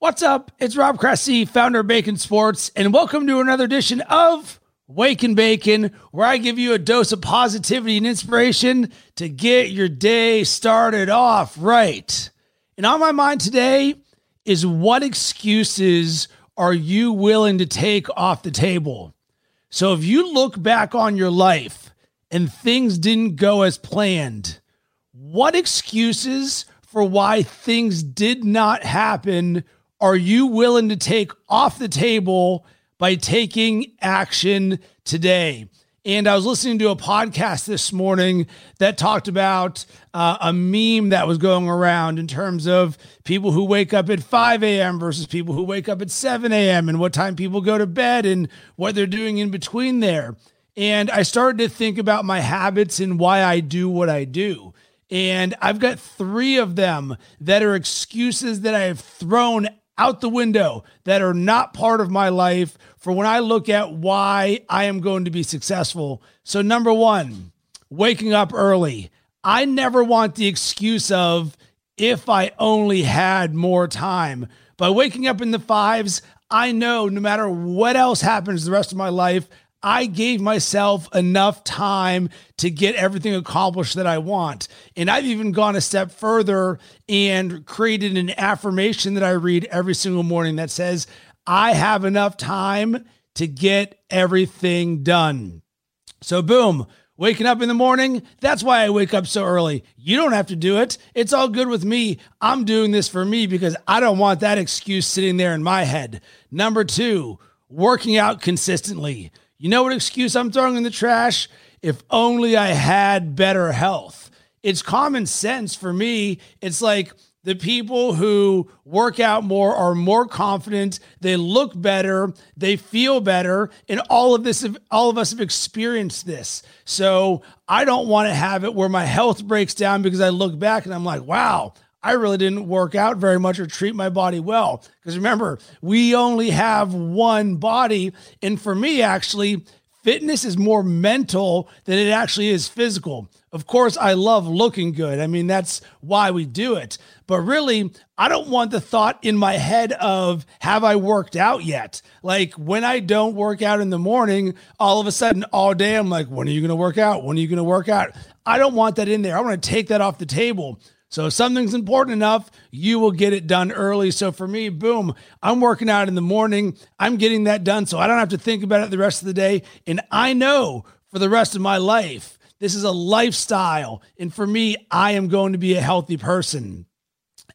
What's up? It's Rob Cressy, founder of Bacon Sports, and welcome to another edition of Wake and Bacon, where I give you a dose of positivity and inspiration to get your day started off right. And on my mind today is what excuses are you willing to take off the table? So if you look back on your life and things didn't go as planned, what excuses for why things did not happen are you willing to take off the table by taking action today? And I was listening to a podcast this morning that talked about uh, a meme that was going around in terms of people who wake up at 5 a.m. versus people who wake up at 7 a.m. and what time people go to bed and what they're doing in between there. And I started to think about my habits and why I do what I do. And I've got three of them that are excuses that I have thrown out the window that are not part of my life for when I look at why I am going to be successful. So, number one, waking up early. I never want the excuse of if I only had more time. By waking up in the fives, I know no matter what else happens the rest of my life, I gave myself enough time to get everything accomplished that I want. And I've even gone a step further and created an affirmation that I read every single morning that says, I have enough time to get everything done. So, boom, waking up in the morning, that's why I wake up so early. You don't have to do it. It's all good with me. I'm doing this for me because I don't want that excuse sitting there in my head. Number two, working out consistently. You know what excuse I'm throwing in the trash? If only I had better health. It's common sense for me. It's like the people who work out more are more confident, they look better, they feel better, and all of this all of us have experienced this. So, I don't want to have it where my health breaks down because I look back and I'm like, "Wow, I really didn't work out very much or treat my body well. Because remember, we only have one body. And for me, actually, fitness is more mental than it actually is physical. Of course, I love looking good. I mean, that's why we do it. But really, I don't want the thought in my head of, have I worked out yet? Like when I don't work out in the morning, all of a sudden, all day, I'm like, when are you going to work out? When are you going to work out? I don't want that in there. I want to take that off the table. So if something's important enough, you will get it done early. So for me, boom, I'm working out in the morning. I'm getting that done so I don't have to think about it the rest of the day. And I know for the rest of my life, this is a lifestyle. And for me, I am going to be a healthy person.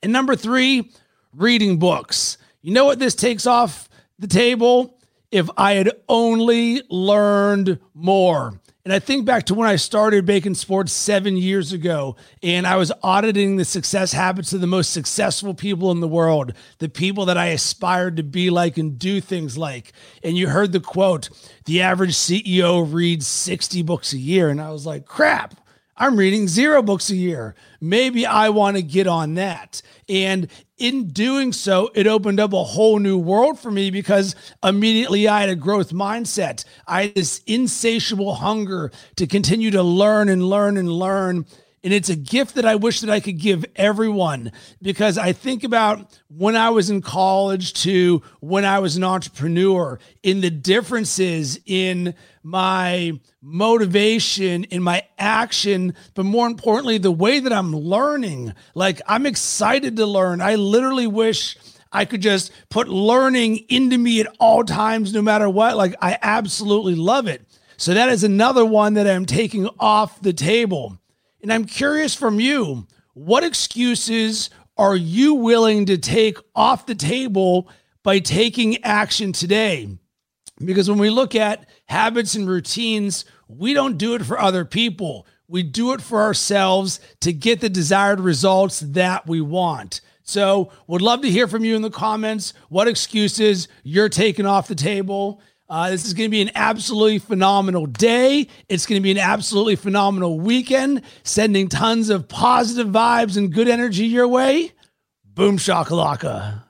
And number three, reading books. You know what this takes off the table? If I had only learned more. And I think back to when I started Bacon Sports seven years ago, and I was auditing the success habits of the most successful people in the world, the people that I aspired to be like and do things like. And you heard the quote, the average CEO reads 60 books a year. And I was like, crap, I'm reading zero books a year. Maybe I want to get on that. And in doing so, it opened up a whole new world for me because immediately I had a growth mindset. I had this insatiable hunger to continue to learn and learn and learn and it's a gift that I wish that I could give everyone because I think about when I was in college to when I was an entrepreneur in the differences in my motivation, in my action, but more importantly, the way that I'm learning. Like I'm excited to learn. I literally wish I could just put learning into me at all times, no matter what. Like I absolutely love it. So that is another one that I'm taking off the table. And I'm curious from you, what excuses are you willing to take off the table by taking action today? Because when we look at habits and routines, we don't do it for other people. We do it for ourselves to get the desired results that we want. So, would love to hear from you in the comments what excuses you're taking off the table. Uh, this is going to be an absolutely phenomenal day. It's going to be an absolutely phenomenal weekend, sending tons of positive vibes and good energy your way. Boom shakalaka.